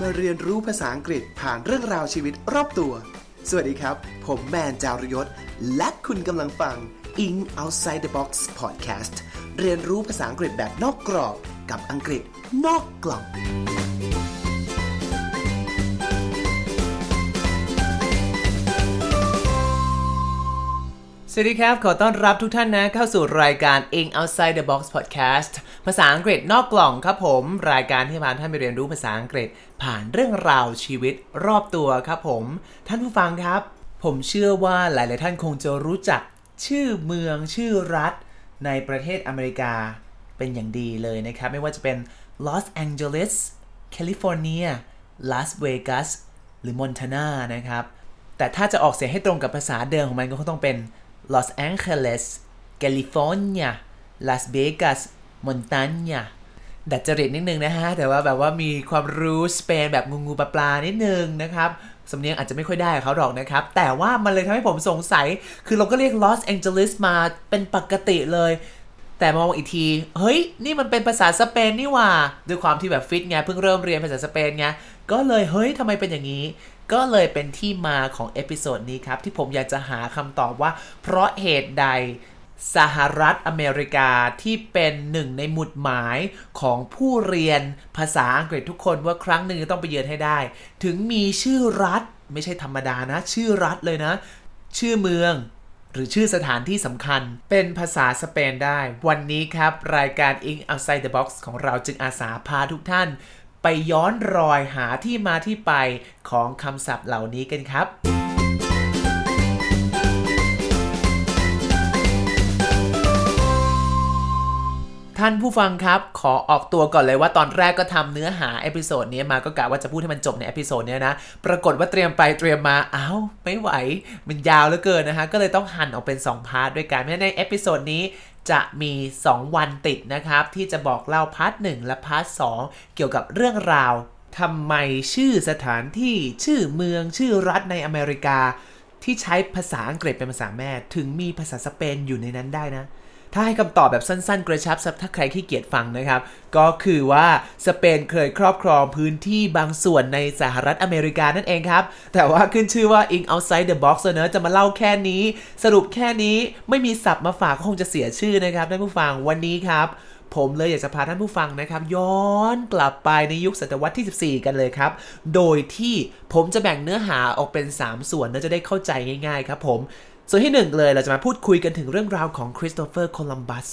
มาเรียนรู้ภาษาอังกฤษผ่านเรื่องราวชีวิตรอบตัว สวัสดีครับ ผมแมนจารยศ และคุณกำลังฟัง In Outside the Box Podcast เรียนรู้ภาษาอังกฤษแบบนอกกรอบกับอังกฤษนอกกล่องสวัสดีครับ ขอต้อนรับทุกท่านนะเข้าสู่รายการ In Outside the Box Podcast ภาษาอังกฤษนอกกล่องครับผม รายการที่พาท่านไปเรียนรู้ภาษาอังกฤษ ผ่านเรื่องราวชีวิตรอบตัวครับผม ท่านผู้ฟังครับ ผมเชื่อว่าหลาย ๆ ท่านคงจะรู้จักชื่อเมืองชื่อรัฐ ในประเทศอเมริกาเป็นอย่างดีเลยนะครับ ไม่ว่าจะเป็น Los Angeles แคลิฟอร์เนียลาสเวกัสหรือมอนทานานะครับ แต่ถ้าจะออกเสียงให้ตรงกับภาษาเดิมของมันก็คงต้องเป็น Los Angeles California Las Vegas Montana ดัดจริตนิดนึงนะฮะ แต่ว่าแบบว่ามีความรู้สเปนแบบงูงูปลาปลานิดนึงนะครับสำเนียงอาจจะไม่ค่อยได้กับเขาหรอกนะครับ แต่ว่ามันเลยทำให้ผมสงสัย คือเราก็เรียก Los Angeles มาเป็นปกติเลย แต่มองอีกที เฮ้ย นี่มันเป็นภาษาสเปนนี่หว่า ด้วยความที่แบบฟิตไง เพิ่งเริ่มเรียนภาษาสเปนไง ก็เลยเฮ้ยทำไมเป็นอย่างนี้ ก็เลยเป็นที่มาของ episode นี้ครับ ที่ผมอยากจะหาคำตอบว่า เพราะเหตุใด สหรัฐอเมริกาที่เป็นหนึ่งในหมุดหมายของผู้เรียนภาษาอังกฤษทุกคนว่าครั้งหนึ่งต้องไปเยือนให้ได้ ถึงมีชื่อรัฐไม่ใช่ธรรมดานะ ชื่อรัฐเลยนะ ชื่อเมืองหรือชื่อสถานที่สำคัญเป็นภาษาสเปนได้ วันนี้ครับ รายการ Eng Outside the Box ของเราจึงอาสาพาทุกท่าน ไปย้อนรอยหาที่มาที่ไปของคำศัพท์เหล่านี้กันครับ ท่านผู้ฟังครับ ขอออกตัวก่อนเลยว่าตอนแรกก็ทำเนื้อหา episode นี้มาก็กะว่าจะพูดให้มันจบใน episode นี้นะ ปรากฏว่าเตรียมไปเตรียมมาอ้าวไม่ไหว มันยาวเหลือเกินนะฮะ ก็เลยต้องหั่นออกเป็น 2 part ด้วยกันเพราะใน episode นี้จะมี 2 วันติดนะครับ ที่จะบอกเล่า part 1และ part 2เกี่ยวกับเรื่องราวทำไมชื่อสถานที่ชื่อเมืองชื่อรัฐในอเมริกา ที่ใช้ภาษาอังกฤษเป็นภาษาแม่ ถึงมีภาษาสเปนอยู่ในนั้นได้นะ ถ้าให้คำตอบแบบสั้นๆ กระชับสักถ้าใครขี้เกียจฟังนะครับ ก็คือว่าสเปนเคยครอบครองพื้นที่บางส่วนในสหรัฐอเมริกานั่นเองครับ แต่ว่าขึ้นชื่อว่า Eng Outside the Box เนอะจะมาเล่าแค่นี้ สรุปแค่นี้ไม่มีศัพท์มาฝากก็คงจะเสียชื่อนะครับท่านผู้ฟังวันนี้ครับผมเลยอยากจะพาท่านผู้ฟังนะครับ ย้อนกลับไปในยุคศตวรรษที่ 14 กันเลยครับ โดยที่ผมจะแบ่งเนื้อหาออกเป็น 3 ส่วนนะจะได้เข้าใจง่ายๆครับผม ส่วนที่หนึ่งเลยเราจะมาพูดคุยกันถึงเรื่องราวของคริสโตเฟอร์โคลัมบัส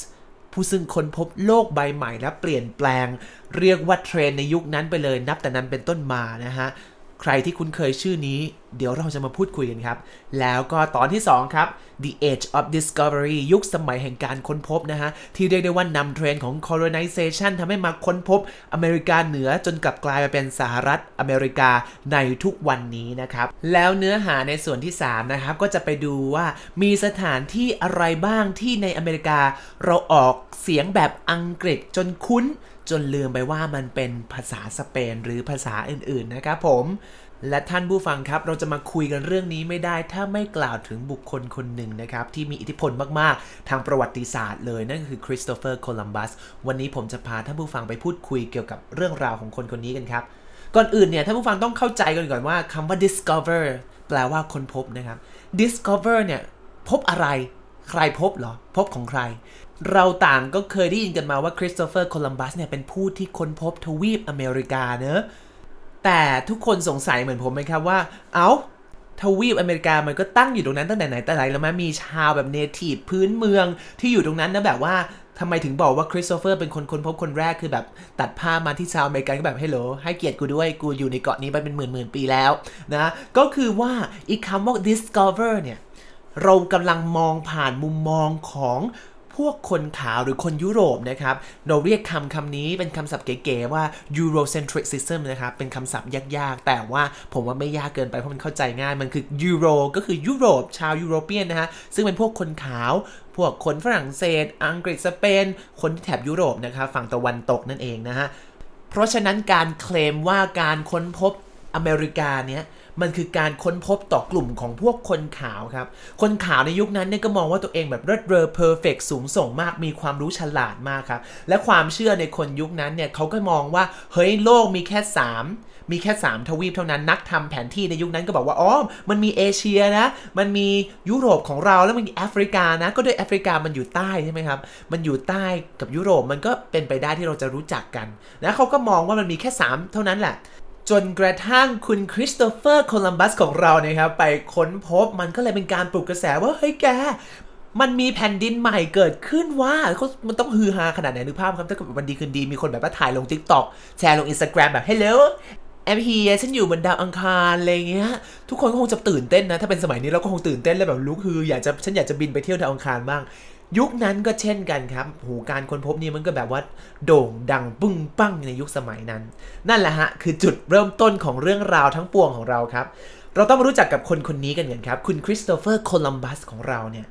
ผู้ซึ่งค้นพบโลกใบใหม่และเปลี่ยนแปลง เรียกว่าเทรนในยุคนั้นไปเลยนับแต่นั้นเป็นต้นมานะฮะ ใครที่คุ้นเคยชื่อนี้ เดี๋ยวเราจะมาพูดคุยกันครับ แล้วก็ตอนที่ 2 ครับ The Age of Discovery ยุคสมัยแห่งการค้นพบนะฮะ ที่เรียกได้ว่านำเทรนด์ของ colonization ทำให้มาค้นพบอเมริกาเหนือจนกลับกลายมาเป็นสหรัฐอเมริกาในทุกวันนี้นะครับ แล้วเนื้อหาในส่วนที่ 3 นะครับ ก็จะไปดูว่ามีสถานที่อะไรบ้างที่ในอเมริกา เราออกเสียงแบบอังกฤษจนคุ้นจนลืมไปว่ามันเป็นภาษาสเปนหรือภาษาอื่นๆนะครับผม และท่านผู้ฟังครับ เราจะมาคุยกันเรื่องนี้ไม่ได้ ถ้าไม่กล่าวถึงบุคคลคนหนึ่งนะครับ ที่มีอิทธิพลมาก ๆ ทางประวัติศาสตร์เลยนั่นก็คือคริสโตเฟอร์โคลัมบัสวันนี้ผมจะพาท่านผู้ฟังไปพูดคุยเกี่ยวกับเรื่องราวของคนคนนี้กันครับ ก่อนอื่นเนี่ยท่านผู้ฟังต้องเข้าใจกันก่อนว่าคำว่า discover แปลว่าค้นพบนะครับ discover เนี่ยพบอะไรใครพบเหรอ พบของใคร เราต่างก็เคยได้ยินกันมาว่าคริสโตเฟอร์โคลัมบัสเนี่ยเป็นผู้ที่ค้นพบทวีปอเมริกาเนอะ แต่ทุกคนสงสัยเหมือนผมไหมครับว่า อ้าวทวีปอเมริกามันก็ตั้งอยู่ตรงนั้นตั้งแต่ไหนแต่ไรแล้วมั้ยมีชาวแบบ native พื้นเมืองที่อยู่ตรงนั้นนะแบบว่าทำไมถึงบอกว่าคริสโตเฟอร์เป็นคนค้นพบคนแรกคือแบบตัดภาพมาที่ชาวอเมริกันก็แบบ hello ให้เกียรติกูด้วยกูอยู่ในเกาะนี้ไปเป็นหมื่นหมื่นปีแล้วนะ ก็คือว่าอีกคำว่า discover เนี่ย เรากำลังมองผ่านมุมมองของ พวกคนขาวหรือคนยุโรปนะครับ เราเรียกคำคำนี้เป็นคำศัพท์เก๋ๆว่า Eurocentricism นะครับ เป็นคำศัพท์ยากๆ แต่ว่าผมว่าไม่ยากเกินไปเพราะมันเข้าใจง่าย มันคือ Euro ก็คือยุโรป ชาวยุโรเปียนนะฮะ ซึ่งเป็นพวกคนขาวพวกคนฝรั่งเศส อังกฤษ สเปน คนแถบยุโรปนะครับฝั่งตะวันตกนั่นเองนะฮะ เพราะฉะนั้นการเคลมว่าการค้นพบอเมริกาเนี้ย มันคือการค้นพบต่อกลุ่มของพวกคนขาวครับ คนขาวในยุคนั้นเนี่ยก็มองว่าตัวเองแบบเลิศเลอ perfect สูงส่งมาก มีความรู้ฉลาดมากครับ และความเชื่อในคนยุคนั้นเนี่ยเขาก็มองว่าเฮ้ยโลกมีแค่ 3มีแค่ 3 ทวีปเท่านั้นนักทำแผนที่ในยุคนั้นก็บอกว่าอ๋อมันมีเอเชียนะ มันมียุโรปของเราแล้วมันมีแอฟริกานะ ก็ด้วยแอฟริกามันอยู่ใต้ใช่ไหมครับ มันอยู่ใต้กับยุโรปมันก็เป็นไปได้ที่เราจะรู้จักกันนะเขาก็มองว่ามันมีแค่ 3 เท่านั้นแหละ จนกระทั่งคุณคริสโตเฟอร์โคลัมบัสของเรานี่ครับ ไปค้นพบมันก็เลยเป็นการปลุกกระแสว่า เฮ้ยแก มันมีแผ่นดินใหม่เกิดขึ้นว่าเขามันต้องฮือฮาขนาดไหนนึกภาพครับ ถ้าเกิดวันดีคืนดี มีคนแบบว่าถ่ายลง t ิ k t o k แชร์ลง Instagram แบบ Hello แอมเฮีฉันอยู่บนดาวอังคารอะไรเงี้ย ทุกคนก็คงจะตื่นเต้นนะ ถ้าเป็นสมัยนี้เราก็คงตื่นเต้นเลยแบบลุกคืออยากจะฉันอยากจะบินไปเที่ยวดาวอังคารบ้าง ยุคนั้นก็เช่นกันครับ หูการค้นพบนี่มันก็แบบว่าโด่งดังปึ้งปั้งในยุคสมัยนั้น นั่นแหละฮะ คือจุดเริ่มต้นของเรื่องราวทั้งปวงของเราครับ เราต้องมารู้จักกับคนคนนี้กันก่อนครับ คุณคริสโตเฟอร์โคลัมบัสของเราเนี่ย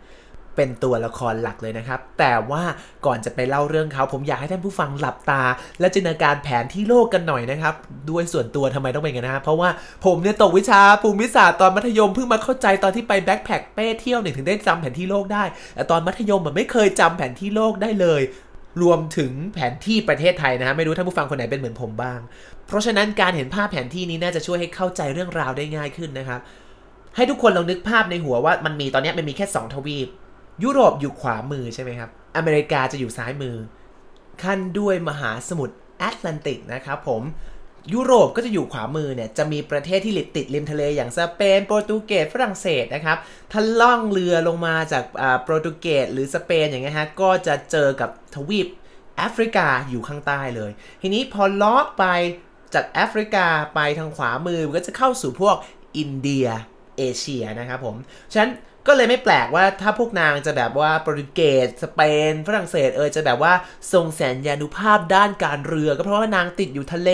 เป็นตัวละครหลักเลยนะครับ แต่ว่าก่อนจะไปเล่าเรื่องเขา ผมอยากให้ท่านผู้ฟังหลับตา และจินตนาการแผนที่โลกกันหน่อยนะครับ ด้วยส่วนตัวทำไมต้องเป็นกันนะเพราะว่าผมเนี่ยตกวิชาภูมิศาสตร์ตอนมัธยมเพิ่งมาเข้าใจตอนที่ไป backpack เป้เที่ยวเนี่ยถึงได้จำแผนที่โลกได้แต่ตอนมัธยมมันไม่เคยจำแผนที่โลกได้เลย รวมถึงแผนที่ประเทศไทยนะฮะไม่รู้ท่านผู้ฟังคนไหนเป็นเหมือนผมบ้าง เพราะฉะนั้นการเห็นภาพแผนที่นี้น่าจะช่วยให้เข้าใจเรื่องราวได้ง่ายขึ้นนะครับให้ทุกคนลองนึกภาพในหัวว่ามันมีตอนนี้มันมีแค่ 2 ทวีป ยุโรปอยู่ขวามือใช่ไหมครับ อเมริกาจะอยู่ซ้ายมือ ขั้นด้วยมหาสมุทรแอตแลนติกนะครับผมยุโรปก็จะอยู่ขวามือเนี่ยจะมีประเทศที่ติดริมทะเลอย่างสเปนโปรตุเกสฝรั่งเศสนะครับถ้าล่องเรือลงมาจากโปรตุเกสหรือสเปนอย่างเงี้ยฮะก็จะเจอกับทวีปแอฟริกาอยู่ข้างใต้เลย ทีนี้พอเลาะไปจากแอฟริกาไปทางขวามือก็จะเข้าสู่พวกอินเดียเอเชียนะครับผมฉะนั้น ก็เลยไม่แปลกว่าถ้าพวกนางจะแบบว่าโปรตุเกสสเปน ฝรั่งเศสเออจะแบบว่าทรงแสนยานุภาพด้านการเรือ ก็เพราะว่านางติดอยู่ทะเล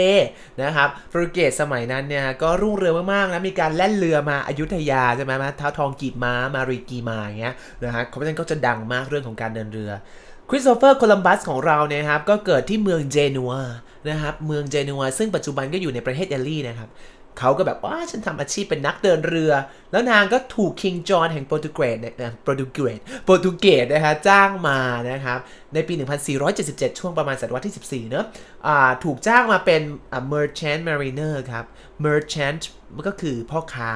นะครับโปรตุเกสสมัยนั้นเนี่ยก็รุ่งเรืองมากๆนะมีการแล่นเรือมาอายุทยาใช่ไหมมาท้าทองกีบม้ามารีกีมาอย่างเงี้ยนะฮะเพราะฉะนั้นก็จะดังมากเรื่องของการเดินเรือคริสโตเฟอร์โคลัมบัสของเราเนี่ยครับก็เกิดที่เมืองเจนัวนะครับเมืองเจนัวซึ่งปัจจุบันก็อยู่ในประเทศอิตาลีนะครับ เขาก็แบบว่าฉันทำอาชีพเป็นนักเดินเรือ แล้วนางก็ถูกคิงจอห์นแห่งโปรตุเกสเนี่ยโปรตุเกสโปรตุเกสนะฮะจ้างมานะครับ ในปี 1477 ช่วงประมาณศตวรรษที่ 14 เนอะะถูกจ้างมาเป็น merchant mariner ครับ merchant มันก็คือพ่อค้า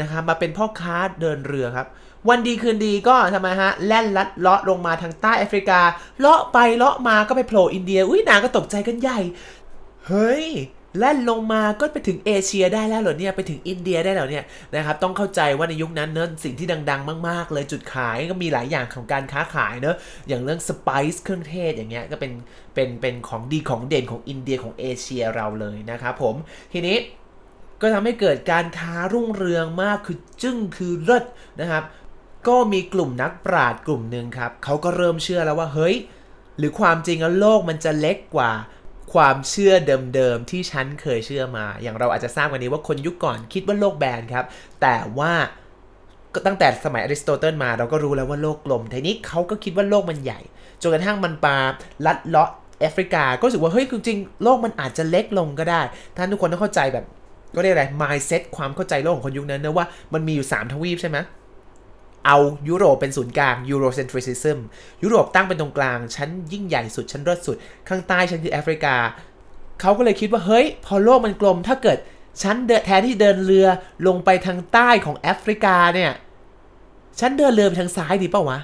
นะครับมาเป็นพ่อค้าเดินเรือครับ วันดีคืนดีก็ทำไมฮะ แล่นลัดเลาะลงมาทางใต้แอฟริกา เลาะไปเลาะมาก็ไปโผล่อินเดีย อุ้ยนางก็ตกใจกันใหญ่ เฮ้ย แล่นลงมาก็ไปถึงเอเชียได้แล้วเหรอเนี่ยไปถึงอินเดียได้แล้วเนี่ยนะครับต้องเข้าใจว่าในยุคนั้นเนอะสิ่งที่ดัง ๆ มาก ๆ เลยจุดขายก็มีหลายอย่างของการค้าขายเนอะอย่างเรื่องสไปซ์เครื่องเทศอย่างเงี้ยก็เป็นเป็นเป็นของดีของเด่นของอินเดียของเอเชียเราเลยนะครับผมทีนี้ก็ทำให้เกิดการค้ารุ่งเรืองมากคือจึ้งคือเลิศนะครับ ก็มีกลุ่มนักปราชญ์กลุ่มหนึ่งครับเขาก็เริ่มเชื่อแล้วว่าเฮ้ย หรือความจริงแล้วโลกมันจะเล็กกว่า ความเชื่อเดิมๆที่ฉันเคยเชื่อมา อย่างเราอาจจะทราบกันนี้ว่าคนยุคก่อนคิดว่าโลกแบนครับ แต่ว่าก็ตั้งแต่สมัยอริสโตเติลมาเราก็รู้แล้วว่าโลกกลมทีนี้เขาก็คิดว่าโลกมันใหญ่ จนกระทั่งมันปาลัดเลาะแอฟริกา ก็รู้สึกว่าเฮ้ยจริงๆโลกมันอาจจะเล็กลงก็ได้ ท่านทุกคนต้องเข้าใจแบบก็เรียกอะไร mindset ความเข้าใจโลกของคนยุคนั้นนะว่ามันมีอยู่ 3 ทวีปใช่ไหม เอายุโรปเป็นศูนย์กลาง Eurocentrism ยุโรปตั้งเป็นตรงกลางฉันยิ่งใหญ่สุดฉันรอดสุด ข้างใต้ฉันคือแอฟริกา เขาก็เลยคิดว่า เฮ้ย พอโลกมันกลมถ้าเกิดฉันแทนที่เดินเรือลงไปทางใต้ของแอฟริกาเนี่ยฉันเดินเรือไปทางซ้ายดีเปล่าวะ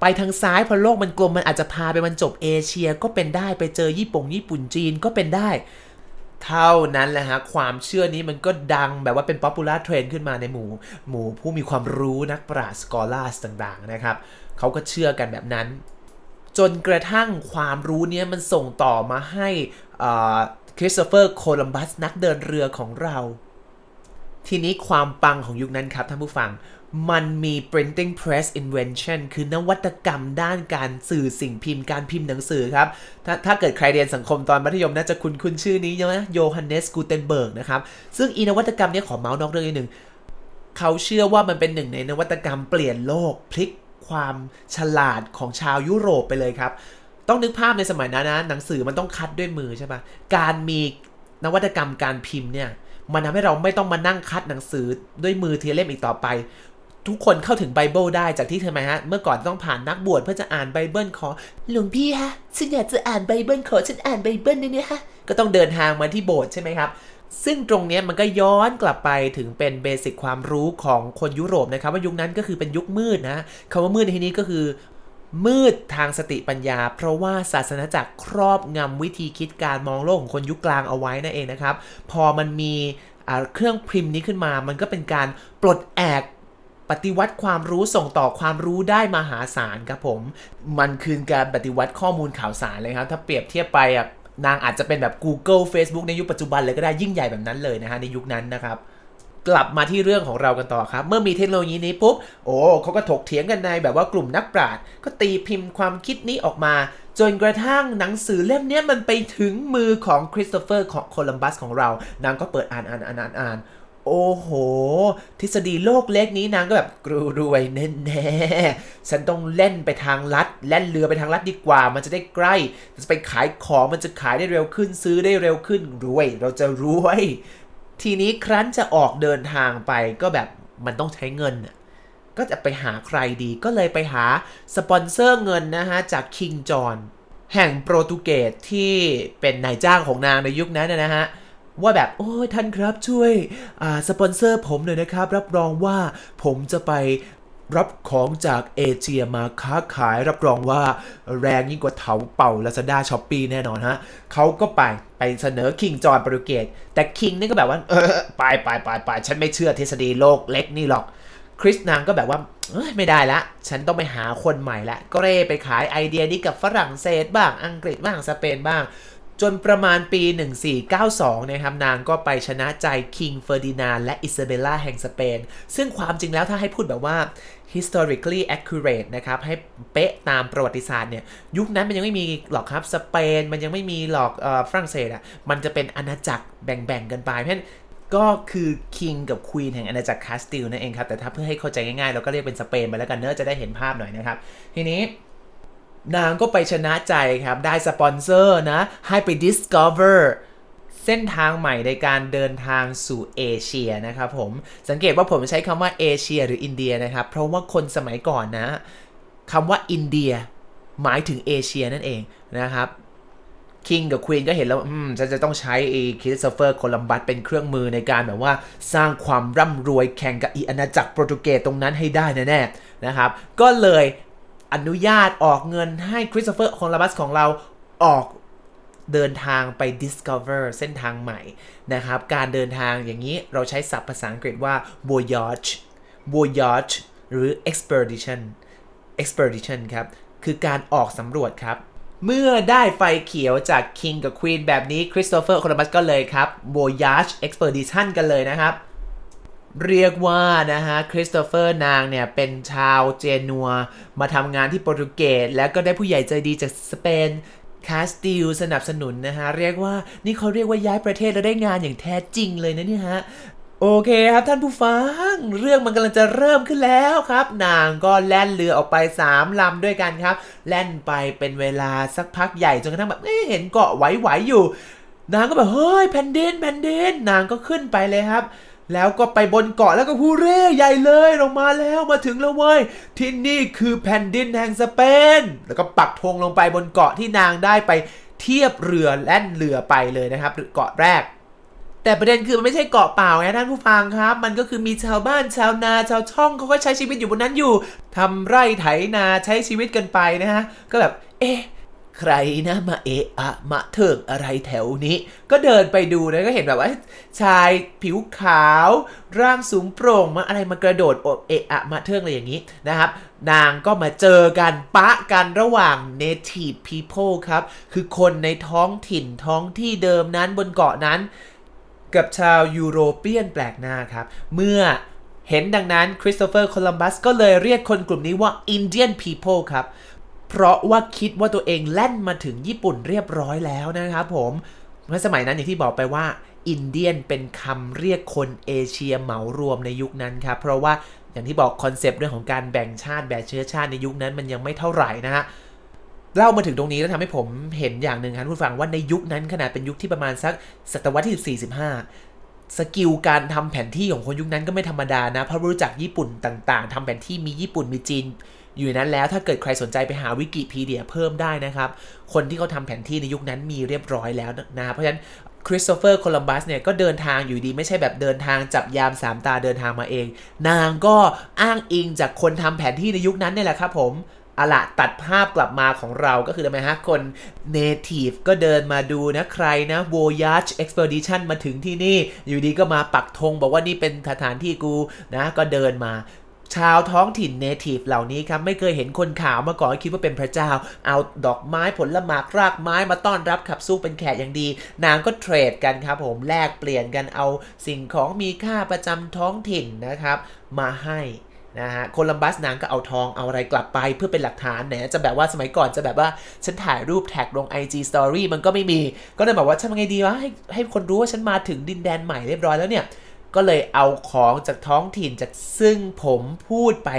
ไปทางซ้ายพอโลกมันกลมมันอาจจะพาไปมันจบเอเชียก็เป็นได้ไปเจอญี่ปุ่งญี่ปุ่นจีนก็เป็นได้ เท่านั้นแหละฮะความเชื่อนี้มันก็ดังแบบว่าเป็น popular trend ขึ้นมาในหมู่หมู่ผู้มีความรู้นักปราชญ์ scholars ต่างๆนะครับเขาก็เชื่อกันแบบนั้น จนกระทั่งความรู้เนี้ยมันส่งต่อมาให้คริสโตเฟอร์โคลัมบัสนักเดินเรือของเรา ทีนี้ความปังของยุคนั้นครับท่านผู้ฟัง มันมี printing press invention คือนวัตกรรมด้านการสื่อสิ่งพิมพ์การพิมพ์หนังสือครับ ถ้าถ้าเกิดใครเรียนสังคมตอนมัธยมน่าจะคุ้นคุ้นชื่อนี้ใช่ไหมโยฮันเนสกูเทนเบิร์กนะครับ ซึ่งอีนวัตกรรมนี้ขอเม้าท์นอกเรื่องนิดนึงเขาเชื่อว่ามันเป็นหนึ่งในนวัตกรรมเปลี่ยนโลกพลิกความฉลาดของชาวยุโรปไปเลยครับ ต้องนึกภาพในสมัยนั้นนะหนังสือมันต้องคัดด้วยมือใช่ปะการมีนวัตกรรมการพิมพ์เนี่ยมันทำให้เราไม่ต้องมานั่งคัดหนังสือด้วยมือทีละเล่มอีกต่อไป ทุกคนเข้าถึงไบเบิลได้จากที่ทำไมฮะ เมื่อก่อนต้องผ่านนักบวชเพื่อจะอ่านไบเบิลขอหลวงพี่ฮะฉันอยากจะอ่านไบเบิลขอฉันอ่านไบเบิลได้ไหมฮะก็ต้องเดินทางมาที่โบสถ์ใช่ไหมครับซึ่งตรงนี้มันก็ย้อนกลับไปถึงเป็น basic ความรู้ของคนยุโรปนะครับ ว่ายุคนั้นก็คือเป็นยุคมืดนะคำว่ามืดในที่นี้ก็คือ มืดทางสติปัญญา เพราะว่าศาสนาจักรครอบงำวิธีคิดการมองโลกของคนยุคกลางเอาไว้นั่นเองนะครับ พอมันมีเครื่องพิมพ์นี้ขึ้นมา มันก็เป็นการปลดแอก ปฏิวัติความรู้ส่งต่อความรู้ได้มหาศาลครับผม มันคือการปฏิวัติข้อมูลข่าวสารเลยครับ ถ้าเปรียบเทียบไปอะนางอาจจะเป็นแบบ Google Facebook ในยุคปัจจุบันเลยก็ได้ยิ่งใหญ่แบบนั้นเลยนะฮะในยุคนั้นนะครับ กลับมาที่เรื่องของเรากันต่อครับ เมื่อมีเทคโนโลยีนี้ปุ๊บ โอ้เขาก็ถกเถียงกันในแบบว่ากลุ่มนักปราชญ์ก็ตีพิมพ์ความคิดนี้ออกมา จนกระทั่งหนังสือเล่มนี้มันไปถึงมือของคริสโตเฟอร์ของโคลัมบัสของเรานางก็เปิดอ่านอ่านอ่านอ่านอ่าน โอ้โห ทฤษฎีโลกเล็กนี้นางก็แบบกรูรวยแน่แน่ฉันต้องเล่นไปทางลัดเล่นเรือไปทางลัดดีกว่า มันจะได้ใกล้จะไปขายของมันจะขายได้เร็วขึ้นซื้อได้เร็วขึ้นรวย เราจะรวย ทีนี้ครั้นจะออกเดินทางไปก็แบบมันต้องใช้เงิน ก็จะไปหาใครดีก็เลยไปหาสปอนเซอร์เงินนะฮะจาก King John แห่งโปรตุเกสที่เป็นนายจ้างของนางในยุคนั้นนะฮะ ว่าแบบโอ้ยท่านครับช่วยสปอนเซอร์ผมหน่อยนะครับ รับรองว่าผมจะไปรับของจากเอเชียมาค้าขายรับรองว่าแรงยิ่งกว่า Taobao Lazada Shopee แน่นอนฮะเขาก็ไปไปเสนอ King John โปรตุเกสแต่ king นี่ก็แบบว่า เออไปไปไปไปฉันไม่เชื่อทฤษฎีโลกเล็กนี่หรอก คริสนางก็แบบว่าไม่ได้ละ ฉันต้องไปหาคนใหม่ละ ก็เร่ไปขายไอเดียนี้กับฝรั่งเศสบ้างอังกฤษบ้างสเปนบ้าง จนประมาณปี 1492 นะครับนางก็ไปชนะใจ King Ferdinand และ Isabella แห่งสเปน ซึ่งความจริงแล้วถ้าให้พูดแบบว่า historically accurate นะครับ ให้เป๊ะตามประวัติศาสตร์เนี่ย ยุคนั้นมันยังไม่มีหรอกครับ สเปน มันยังไม่มีหรอกฝรั่งเศสอะ มันจะเป็นอาณาจักรแบ่งๆกันไป เพราะฉะนั้นก็คือคิงกับควีนแห่งอาณาจักรคาสติลนั่นเองครับ แต่ถ้าเพื่อให้เข้าใจง่ายๆ เราก็เรียกเป็นสเปนไปแล้วกันเนอะจะได้เห็นภาพหน่อยนะครับ ทีนี้ นางก็ไปชนะใจครับ ได้สปอนเซอร์นะ ให้ไป discover เส้นทางใหม่ในการเดินทางสู่เอเชียนะครับผม สังเกตว่าผมใช้คำว่าเอเชียหรืออินเดียนะครับ เพราะว่าคนสมัยก่อนนะคำว่าอินเดียหมายถึงเอเชียนั่นเองนะครับ King กับ Queen ก็เห็นแล้ว อืมจะจะต้องใช้ไอ้คริสโตเฟอร์โคลัมบัสเป็นเครื่องมือในการแบบว่าสร้างความร่ำรวยแข่งกับอีอาณาจักรโปรตุเกสตรงนั้นให้ได้แน่ๆนะครับ ก็เลย อนุญาตออกเงินให้คริสโตเฟอร์โคลัมบัสของเราออกเดินทางไป discover เส้นทางใหม่นะครับ การเดินทางอย่างนี้เราใช้ศัพท์ภาษาอังกฤษว่า voyage voyage หรือ expedition expedition ครับ คือการออกสำรวจครับ เมื่อได้ไฟเขียวจาก King กับ Queen แบบนี้คริสโตเฟอร์โคลัมบัสก็เลยครับ voyage expedition กันเลยนะครับ เรียกว่านะฮะคริสโตเฟอร์นางเนี่ยเป็นชาวเจนัว มาทำงานที่โปรตุเกสแล้วก็ได้ผู้ใหญ่ใจดีจากสเปนคาสติลสนับสนุนนะฮะ เรียกว่านี่เขาเรียกว่าย้ายประเทศแล้วได้งานอย่างแท้จริงเลยนะเนี่ยฮะโอเคครับท่านผู้ฟัง เรื่องมันกำลังจะเริ่มขึ้นแล้วครับ นางก็แล่นเรือออกไป3ลำด้วยกันครับ แล่นไปเป็นเวลาสักพักใหญ่จนกระทั่งแบบเเห็นเกาะไหวๆอยู่ นางก็แบบเฮ้ยแผ่นดินแผ่นดินนางก็ขึ้นไปเลยครับ แล้วก็ไปบนเกาะแล้วก็ฮูเร่ใหญ่เลยลงมาแล้วมาถึงแล้วเว้ยที่นี่คือแผ่นดินแห่งสเปน แล้วก็ปักธงลงไปบนเกาะที่นางได้ไปเทียบเรือแล่นเรือไปเลยนะครับเกาะแรก แต่ประเด็นคือมันไม่ใช่เกาะเปล่าไงท่านผู้ฟังครับ มันก็คือมีชาวบ้านชาวนาชาวช่องเขาก็ใช้ชีวิตอยู่บนนั้นอยู่ทำไร่ไถนาใช้ชีวิตกันไปนะฮะก็แบบเอ๊ะ ใครนะมาเอะอะมาเถิงอะไรแถวนี้ ก็เดินไปดูนะก็เห็นแบบว่า ชายผิวขาว ร่างสูงโปร่งมาอะไรมากระโดดอบเอะอะมาเถิงอะไรอย่างนี้นะครับ นางก็มาเจอกันปะกันระหว่าง native people ครับ คือคนในท้องถิ่นท้องที่เดิมนั้นบนเกาะนั้น กับชาวยูโรเปียนแปลกหน้าครับ เมื่อเห็นดังนั้นคริสโตเฟอร์โคลัมบัสก็เลยเรียกคนกลุ่มนี้ว่า Indian people ครับ เพราะว่าคิดว่าตัวเองแล่นมาถึงญี่ปุ่นเรียบร้อยแล้วนะครับผมเมื่อสมัยนั้นอย่างที่บอกไปว่า อินเดียนเป็นคำเรียกคนเอเชียเหมารวมในยุคนั้นครับ เพราะว่าอย่างที่บอก concept เรื่องของการแบ่งชาติแบ่งเชื้อชาติในยุคนั้นมันยังไม่เท่าไหร่นะฮะเล่ามาถึงตรงนี้แล้วทำให้ผมเห็นอย่างหนึ่งครับคุณฟังว่าในยุคนั้นขนาดเป็นยุคที่ประมาณสักศตวรรษที่45 skill การทำแผนที่ของคนยุคนั้นก็ไม่ธรรมดานะเพราะรู้จักญี่ปุ่นต่าง ๆทำแผนที่มีญี่ปุ่นมีจีน อยู่นั้นแล้วถ้าเกิดใครสนใจไปหาวิกิพีเดียเพิ่มได้นะครับ คนที่เขาทำแผนที่ในยุคนั้นมีเรียบร้อยแล้วนะเพราะฉะนั้นคริสโตเฟอร์โคลัมบัสเนี่ยก็เดินทางอยู่ดีไม่ใช่แบบเดินทางจับยามสามตาเดินทางมาเอง นางก็อ้างอิงจากคนทำแผนที่ในยุคนั้นเนี่ยแหละครับผมอะละตัดภาพกลับมาของเราก็คือทำไมฮะคน native ก็เดินมาดูนะใครนะ voyage expedition มาถึงที่นี่ อยู่ดีก็มาปักธงบอกว่านี่เป็นสถานที่กูนะก็เดินมา ชาวท้องถิ่นเนทีฟเหล่านี้ครับไม่เคยเห็นคนขาวมาก่อนคิดว่าเป็นพระเจ้า เอาดอกไม้ผลหมากรากไม้มาต้อนรับขับสู้เป็นแขกอย่างดี นางก็เทรดกันครับผมแลกเปลี่ยนกันเอาสิ่งของมีค่าประจำท้องถิ่นนะครับ มาให้นะฮะโคลัมบัสนางก็เอาทองเอาอะไรกลับไปเพื่อเป็นหลักฐานเนี่ยจะแบบว่าสมัยก่อนจะแบบว่า ฉันถ่ายรูปแท็กลง IG Story มันก็ไม่มี ก็เลยบอกว่าฉันทำไงดีวะให้ให้คนรู้ว่าฉันมาถึงดินแดนใหม่เรียบร้อยแล้วเนี่ย ก็เลยเอาของจากท้องถิ่นจากซึ่งผมพูดไป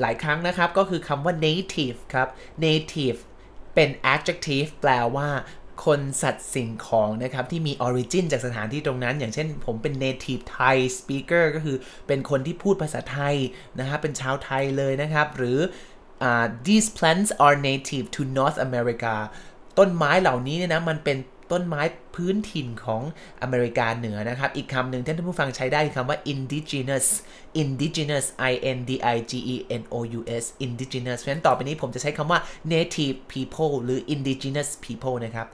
หลายครั้งนะครับ ก็คือคำว่า native ครับ native เป็น adjective แปลว่าคนสัตว์สิ่งของนะครับ ที่มี origin จากสถานที่ตรงนั้น อย่างเช่นผมเป็น native Thai speaker ก็คือเป็นคนที่พูดภาษาไทยนะครับเป็นชาวไทยเลยนะครับ หรือ uh, these plants are native to North America ต้นไม้เหล่านี้เนี่ยนะมันเป็น ต้นไม้พื้นถิ่นของอเมริกาเหนือนะครับ อีกคำหนึ่งท่านผู้ฟังใช้ได้คำว่า indigenous indigenous i n d i g e n o u s indigenous เพราะฉะนั้นต่อไปนี้ผมจะใช้คำว่า native people หรือ indigenous people นะครับ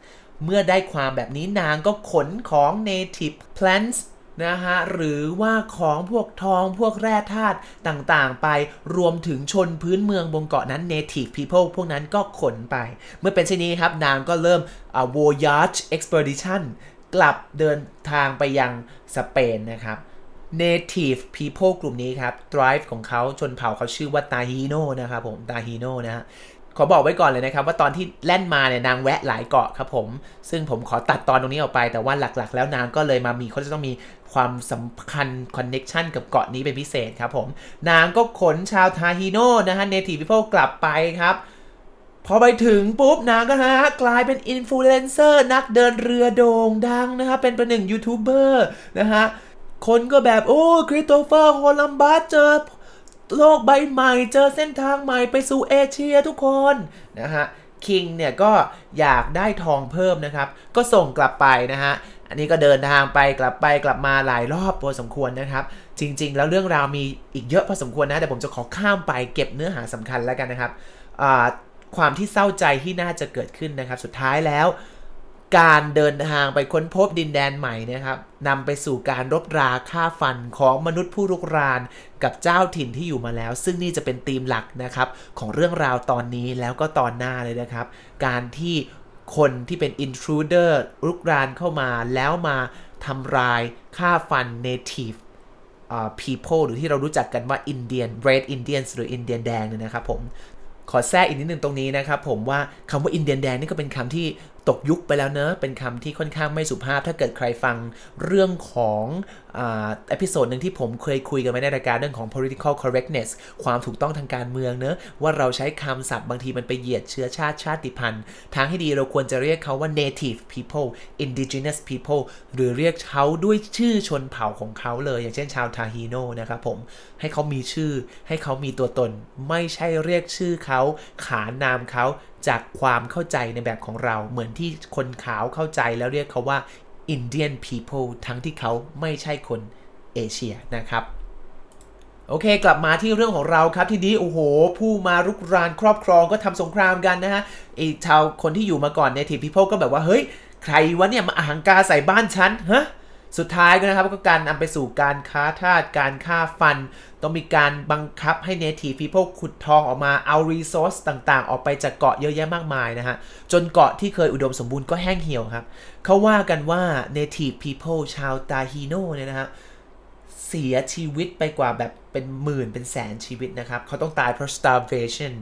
เมื่อได้ความแบบนี้นางก็ขนของ native plants นะฮะหรือว่าของพวกทองพวกแร่ธาตุต่างๆ ไปรวมถึงชนพื้นเมืองบนเกาะนั้น native people พวกนั้นก็ขนไป เมื่อเป็นเช่นนี้ครับนางก็เริ่ม uh, voyage expedition กลับเดินทางไปยังสเปนนะครับ native people กลุ่มนี้ครับ drive ของเขาชนเผ่าเขาชื่อว่าตาฮีโนนะครับผมตาฮีโนนะฮะ ขอบอกไว้ก่อนเลยนะครับว่าตอนที่แล่นมาเนี่ยนางแวะหลายเกาะครับผม ซึ่งผมขอตัดตอนตรงนี้ออกไป แต่ว่าหลักๆ แล้วนางก็เลยมามีเขาจะต้องมีความสำคัญ connection กับเกาะนี้เป็นพิเศษครับผมนางก็ขนชาวทาฮิโนนะฮะ native people กลับไปครับพอไปถึงปุ๊บนางก็ฮะกลายเป็นอินฟลูเอนเซอร์นักเดินเรือโด่งดังนะฮะเป็นประหนึ่งยูทูบเบอร์นะฮะคนก็แบบ โอ้คริสโตเฟอร์โคลัมบัสเจอ โลกใบใหม่เจอเส้นทางใหม่ไปสู่เอเชียทุกคนนะฮะคิงเนี่ยก็อยากได้ทองเพิ่มนะครับ ก็ส่งกลับไปนะฮะอันนี้ก็เดินทางไปกลับไปกลับมาหลายรอบพอสมควรนะครับ จริง ๆ แล้วเรื่องราวมีอีกเยอะพอสมควรนะ แต่ผมจะขอข้ามไปเก็บเนื้อหาสำคัญแล้วกันนะครับความที่เศร้าใจที่น่าจะเกิดขึ้นนะครับ สุดท้ายแล้ว การเดินทางไปค้นพบดินแดนใหม่นะครับนำไปสู่การรบราฆ่าฟันของมนุษย์ผู้รุกราน กับเจ้าถิ่นที่อยู่มาแล้ว ซึ่งนี่จะเป็นธีมหลักนะครับของเรื่องราวตอนนี้แล้วก็ตอนหน้าเลยนะครับ การที่คนที่เป็น intruder รุกรานเข้ามาแล้วมาทำลายฆ่าฟัน native people หรือที่เรารู้จักกันว่า Indian Red Indians หรือ Indian แดงเนี่ยนะครับผมขอแทรกอีกนิดนึงตรงนี้นะครับผมว่าคำว่าอินเดียนแดงนี่ก็เป็นคำที่ ตกยุคไปแล้วเนอะเป็นคำที่ค่อนข้างไม่สุภาพ ถ้าเกิดใครฟังเรื่องของอ่า episode หนึ่งที่ผมเคยคุยกันไว้ในรายการเรื่องของ political correctness ความถูกต้องทางการเมืองเนอะว่าเราใช้คำศัพท์บางทีมันไปเหยียดเชื้อชาติชาติพันธุ์ ทางให้ดีเราควรจะเรียกเขาว่า native people indigenous people หรือเรียกเขาด้วยชื่อชนเผ่าของเขาเลย อย่างเช่นชาวทาฮิโนนะครับผม ให้เขามีชื่อ ให้เขามีตัวตน ไม่ใช่เรียกชื่อเขา ขานามเขา จากความเข้าใจในแบบของเรา เหมือนที่คนขาวเข้าใจแล้วเรียกเขาว่า Indian people ทั้งที่เขาไม่ใช่คนเอเชียนะครับโอเค กลับมาที่เรื่องของเราครับทีนี้โอ้โห ผู้มารุกรานครอบครองก็ทำสงครามกันนะฮะไอชาวคนที่อยู่มาก่อนเนทีพีเพิลก็แบบว่า เฮ้ย ใครวะเนี่ย มาอาหังกาใส่บ้านฉันฮะ สุดท้ายก็นะครับก็การนำไปสู่การค้าทาสการฆ่าฟัน ต้องมีการบังคับให้ Native People ขุดทองออกมาเอารีซอสต่างๆ ออกไปจากเกาะเยอะแยะมากมายนะฮะ จนเกาะที่เคยอุดมสมบูรณ์ก็แห้งเหี่ยวครับ เขาว่ากันว่า Native People ชาวตาฮีโนเนี่ยนะฮะเสียชีวิตไปกว่าแบบเป็นหมื่นเป็นแสนชีวิตนะครับ เขาต้องตายเพราะ starvation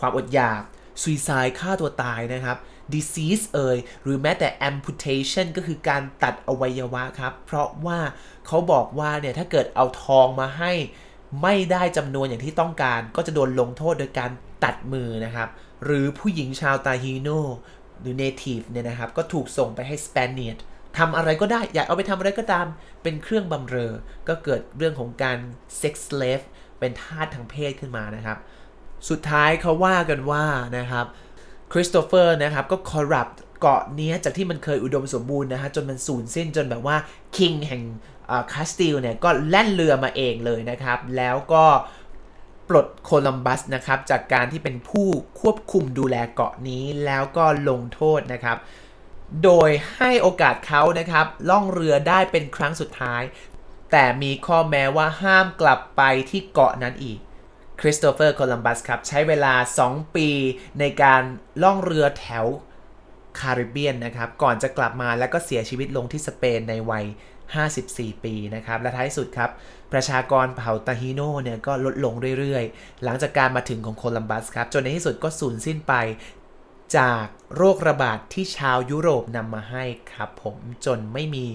ความอดอยาก suicide ฆ่าตัวตายนะครับ disease เอ่ยหรือแม้แต่ amputation ก็คือการตัดอวัยวะครับ เพราะว่าเขาบอกว่าเนี่ยถ้าเกิดเอาทองมาให้ไม่ได้จำนวนอย่างที่ต้องการ ก็จะโดนลงโทษโดยการตัดมือนะครับ หรือผู้หญิงชาวตาฮีโนหรือ native เนี่ยนะครับ ก็ถูกส่งไปให้ Spaniard ทำอะไรก็ได้ อยากเอาไปทำอะไรก็ตาม เป็นเครื่องบำเรอ ก็เกิดเรื่องของการ sex slave เป็นทาสทางเพศขึ้นมานะครับ สุดท้ายเขาว่ากันว่านะครับ คริสโตเฟอร์นะครับก็ corruptเกาะนี้จากที่มันเคยอุดมสมบูรณ์นะฮะจนมันสูญสิ้นจนแบบว่า King แห่งคาสติลเนี่ยก็แล่นเรือมาเองเลยนะครับ แล้วก็ปลดโคลัมบัสนะครับจากการที่เป็นผู้ควบคุมดูแลเกาะนี้แล้วก็ลงโทษนะครับ โดยให้โอกาสเขานะครับล่องเรือได้เป็นครั้งสุดท้าย แต่มีข้อแม้ว่าห้ามกลับไปที่เกาะนั้นอีก คริสโตเฟอร์โคลัมบัสครับ ใช้เวลา 2 ปีในการล่องเรือแถวคาริบเบียนนะครับ ก่อนจะกลับมาแล้วก็เสียชีวิตลงที่สเปนในวัย 54 ปีนะครับ และท้ายสุดครับ ประชากรเผ่าตาฮิโนเนี่ยก็ลดลงเรื่อยๆ หลังจากการมาถึงของโคลัมบัสครับ จนในที่สุดก็สูญสิ้นไปจากโรคระบาดที่ชาวยุโรปนำมาให้ครับผมจนไม่มี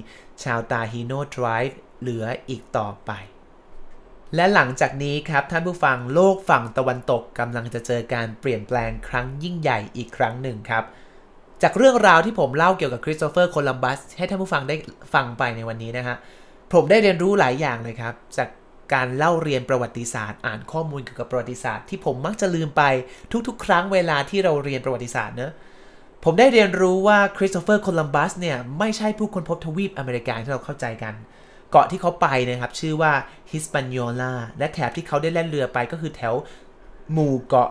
ชาวตาฮิโนทริฟเหลืออีกต่อไป และหลังจากนี้ครับท่านผู้ฟังโลกฝั่งตะวันตกกำลังจะเจอการเปลี่ยนแปลงครั้งยิ่งใหญ่อีกครั้งหนึ่งครับ จากเรื่องราวที่ผมเล่าเกี่ยวกับคริสโตเฟอร์โคลัมบัสให้ท่านผู้ฟังได้ฟังไปในวันนี้นะฮะผมได้เรียนรู้หลายอย่างเลยครับ จากการเล่าเรียนประวัติศาสตร์ อ่านข้อมูลเกี่ยวกับประวัติศาสตร์ที่ผมมักจะลืมไปทุกๆ ครั้งเวลาที่เราเรียนประวัติศาสตร์เนะผมได้เรียนรู้ว่าคริสโตเฟอร์โคลัมบัสเนี่ยไม่ใช่ผู้ค้นพบทวีปอเมริกาที่เราเข้าใจกันเเกาะที่เขาไปนะครับ ชื่อว่าฮิสปานโยลาและแถบที่เขาได้แล่นเรือไปก็คือแถวหมู่เกาะ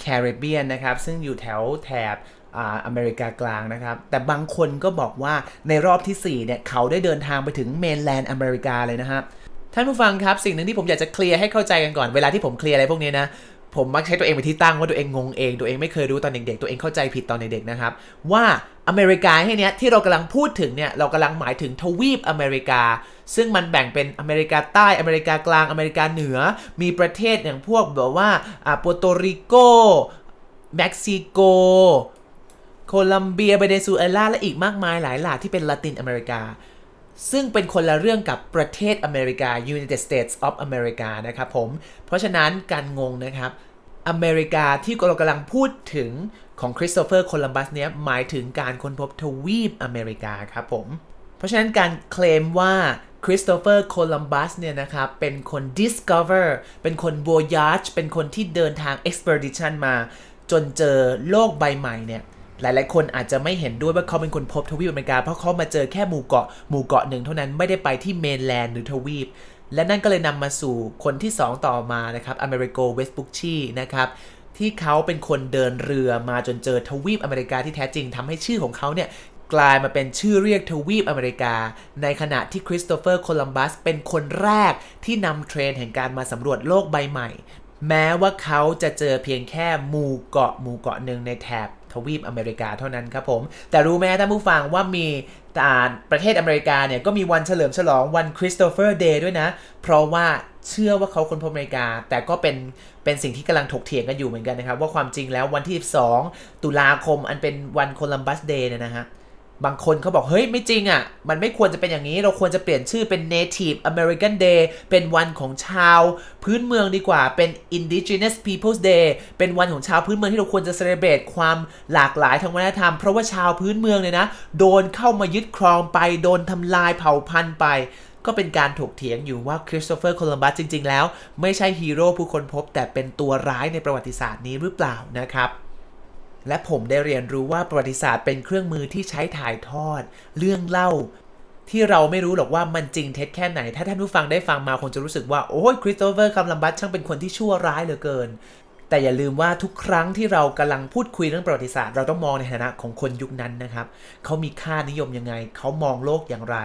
แคริบเบียนนะครับ ซึ่งอยู่แถวแถบอเมริกากลางนะครับ แต่บางคนก็บอกว่าในรอบที่ 4 เนี่ย เขาได้เดินทางไปถึง mainland อเมริกาเลยนะครับท่านผู้ฟังครับ สิ่งหนึ่งที่ผมอยากจะเคลียร์ให้เข้าใจกันก่อน เวลาที่ผมเคลียร์อะไรพวกนี้นะ ผมมักใช้ตัวเองเป็นที่ตั้งว่าตัวเองงงเอง ตัวเองไม่เคยรู้ตอนเด็กๆ ตัวเองเข้าใจผิดตอนเด็กๆนะครับ ว่าอเมริกาให้เนี้ยที่เรากำลังพูดถึงเนี่ยเรากำลังหมายถึงทวีปอเมริกา ซึ่งมันแบ่งเป็นอเมริกาใต้อเมริกากลางอเมริกาเหนือ มีประเทศอย่างพวกแบบว่าอ่าปัวโตริโกเม็กซิโกโคลัมเบียเบเนซุเอลาและอีกมากมายหลายหลาที่เป็นละตินอเมริกา ซึ่งเป็นคนละเรื่องกับประเทศอเมริกา United States of America นะครับผม เพราะฉะนั้นการงงนะครับ อเมริกาที่เรากำลังพูดถึงของคริสโตเฟอร์โคลัมบัสเนี้ยหมายถึงการค้นพบทวีปอเมริกาครับผม เพราะฉะนั้นการเคลมว่าคริสโตเฟอร์โคลัมบัสเนี่ยนะครับ เป็นคน discover เป็นคน voyage เป็นคนที่เดินทาง expedition มา จนเจอโลกใบใหม่เนี่ยหลายๆ คนอาจจะไม่เห็นด้วยว่าเขาเป็นคนพบทวีปอเมริกา เพราะเขามาเจอแค่หมู่เกาะหมู่เกาะหนึ่งเท่านั้นไม่ได้ไปที่ mainland หรือทวีป และนั่นก็เลยนำมาสู่คนที่ 2 ต่อมานะครับอเมริโกเวสบุกชีนะครับที่เขาเป็นคนเดินเรือมาจนเจอทวีปอเมริกาที่แท้จริงทำให้ชื่อของเขาเนี่ยกลายมาเป็นชื่อเรียกทวีปอเมริกา ในขณะที่คริสโตเฟอร์โคลัมบัสเป็นคนแรกที่นำเทรนแห่งการมาสำรวจโลกใบใหม่ แม้ว่าเขาจะเจอเพียงแค่หมู่เกาะหมู่เกาะหนึ่งในแถบ ทวีปอเมริกาเท่านั้นครับผม แต่รู้ไหมท่านผู้ฟังว่ามีประเทศอเมริกาเนี่ยก็มีวันเฉลิมฉลองวันคริสโตเฟอร์ Day ด้วยนะ เพราะว่าเชื่อว่าเขาคนพบอเมริกา แต่ก็เป็นเป็นสิ่งที่กำลังถกเถียงกันอยู่เหมือนกันนะครับ ว่าความจริงแล้ววันที่ 12 ตุลาคมอันเป็นวัน Columbus Day เนี่ยนะฮะ บางคนเขาบอก เฮ้ย ไม่จริงอะ่ะ มันไม่ควรจะเป็นอย่างนี้ เราควรจะเปลี่ยนชื่อเป็น Native American Day เป็นวันของชาวพื้นเมืองดีกว่า เป็น Indigenous Peoples Day เป็นวันของชาวพื้นเมืองที่เราควรจะ celebrate ความหลากหลายทางวัฒนธรรม เพราะว่าชาวพื้นเมืองเนี่ยนะ โดนเข้ามายึดครองไป โดนทำลายเผ่าพันธุ์ไป ก็เป็นการถกเถียงอยู่ว่าคริสโตเฟอร์โคลัมบัสจริง ๆ แล้ว ไม่ใช่ฮีโร่ผู้ค้นพบแต่เป็นตัวร้ายในประวัติศาสตร์นี้หรือเปล่านะครับ และผมได้เรียนรู้ว่าประวัติศาสตร์เป็นเครื่องมือที่ใช้ถ่ายทอด เรื่องเล่า ที่เราไม่รู้หรอกว่ามันจริงเท็จแค่ไหน ถ้าท่านผู้ฟังได้ฟังมาคงจะรู้สึกว่าโอ้ยคริสโตเฟอร์โคลัมบัสช่างเป็นคนที่ชั่วร้ายเหลือเกิน แต่อย่าลืมว่าทุกครั้งที่เรากำลังพูดคุยเรื่องประวัติศาสตร์ เราต้องมองในฐานะของคนยุคนั้นนะครับเขามีค่านิยมยังไงเขามองโลกอย่างไร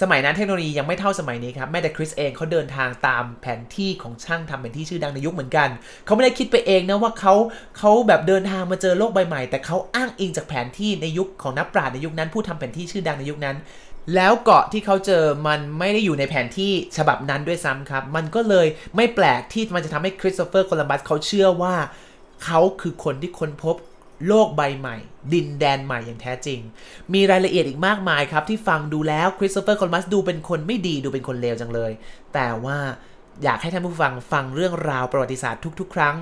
สมัยนั้นเทคโนโลยียังไม่เท่าสมัยนี้ครับ แม้แต่คริสเองเขาเดินทางตามแผนที่ของช่างทำเป็นที่ชื่อดังในยุคเหมือนกัน เขาไม่ได้คิดไปเองนะว่าเขาเขาแบบเดินทางมาเจอโลกใบใหม่ แต่เขาอ้างอิงจากแผนที่ในยุคของนักปราชญ์ในยุคนั้น ผู้ทำแผนที่ชื่อดังในยุคนั้น แล้วเกาะที่เขาเจอมันไม่ได้อยู่ในแผนที่ฉบับนั้นด้วยซ้ำครับ มันก็เลยไม่แปลกที่มันจะทำให้คริสโตเฟอร์โคลัมบัสเขาเชื่อว่าเขาคือคนที่ค้นพบ โลกใบใหม่ ดินแดนใหม่อย่างแท้จริง มีรายละเอียดอีกมากมายครับ ที่ฟังดูแล้วคริสโตเฟอร์โคลัมบัสดูเป็นคนไม่ดีดูเป็นคนเลวจังเลย แต่ว่าอยากให้ท่านผู้ฟังฟังเรื่องราวประวัติศาสตร์ทุก ๆ ครั้ง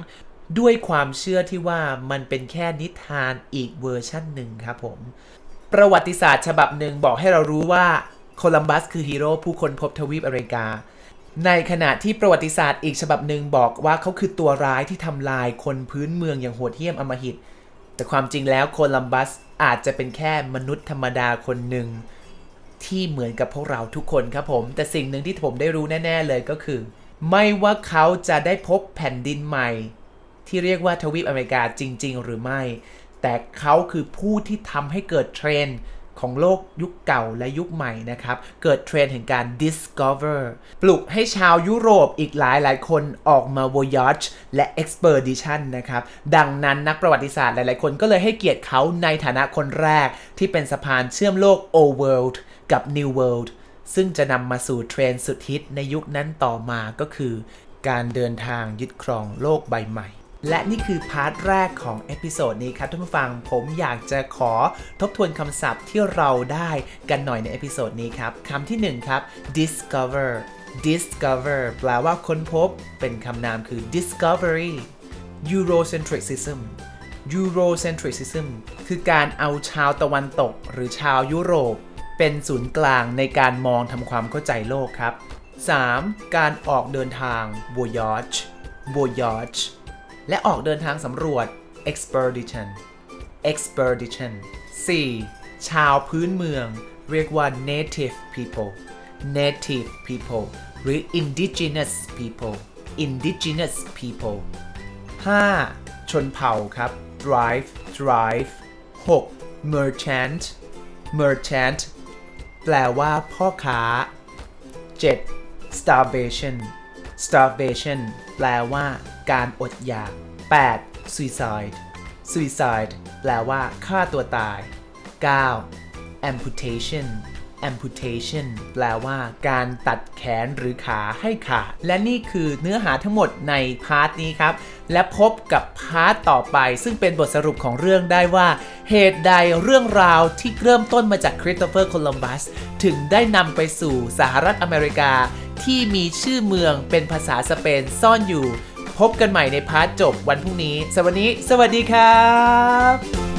ด้วยความเชื่อที่ว่ามันเป็นแค่นิทานอีกเวอร์ชั่นหนึ่งครับผม ประวัติศาสตร์ฉบับหนึ่งบอกให้เรารู้ว่าโคลัมบัสคือฮีโร่ผู้คนพบทวีปอเมริกาในขณะที่ประวัติศาสตร์อีกฉบับหนึ่งบอกว่าเขาคือตัวร้ายที่ทำลายคนพื้นเมืองอย่างโหดเหี้ยมอำมหิต แต่ความจริงแล้วโคลัมบัสอาจจะเป็นแค่มนุษย์ธรรมดาคนหนึ่งที่เหมือนกับพวกเราทุกคนครับผม แต่สิ่งหนึ่งที่ผมได้รู้แน่ ๆ เลยก็คือ ไม่ว่าเขาจะได้พบแผ่นดินใหม่ ที่เรียกว่าทวีปอเมริกาจริง ๆ หรือไม่ แต่เขาคือผู้ที่ทำให้เกิดเทรนด์ ของโลกยุคเก่าและยุคใหม่นะครับ เกิดเทรนด์แห่งการ discover ปลุกให้ชาวยุโรปอีกหลายหลายคนออกมา voyage และ expedition นะครับ ดังนั้นนักประวัติศาสตร์หลาย ๆ คนก็เลยให้เกียรติเขาในฐานะคนแรกที่เป็นสะพานเชื่อมโลก old world กับ new world ซึ่งจะนำมาสู่เทรนด์สุดฮิตในยุคนั้นต่อมาก็คือ การเดินทางยึดครองโลกใบใหม่ และนี่คือ part แรกของ episode นี้ครับท่านผู้ฟังผมอยากจะขอทบทวนคำศัพท์ที่เราได้กันหน่อยใน episode นี้ครับคำที่ 1 ครับ discover discover แปลว่าค้นพบ เป็นคำนามคือ discovery eurocentricism eurocentricism คือการเอาชาวตะวันตก หรือชาวยุโรป เป็นศูนย์กลางในการมองทำความเข้าใจโลกครับ 3. การออกเดินทาง voyage voyage และออกเดินทางสำรวจ expedition expedition 4. ชาวพื้นเมือง เรียกว่า native people native people หรือ indigenous people indigenous people 5. ชนเผ่าครับ drive drive 6. merchant merchant แปลว่าพ่อค้า 7. starvation starvation แปลว่า การอดอยาก 8. suicide suicide แปลว่าฆ่าตัวตาย 9. amputation amputation แปลว่าการตัดแขนหรือขาให้ขาด และนี่คือเนื้อหาทั้งหมดใน part นี้ครับ และพบกับ part ต่อไป ซึ่งเป็นบทสรุปของเรื่องได้ว่า เหตุใดเรื่องราวที่เริ่มต้นมาจากคริสโตเฟอร์โคลัมบัส ถึงได้นำไปสู่สหรัฐอเมริกา ที่มีชื่อเมืองเป็นภาษาสเปนซ่อนอยู่ พบกันใหม่ในพาร์ทจบวันพรุ่งนี้สวัสดี สวัสดีครับ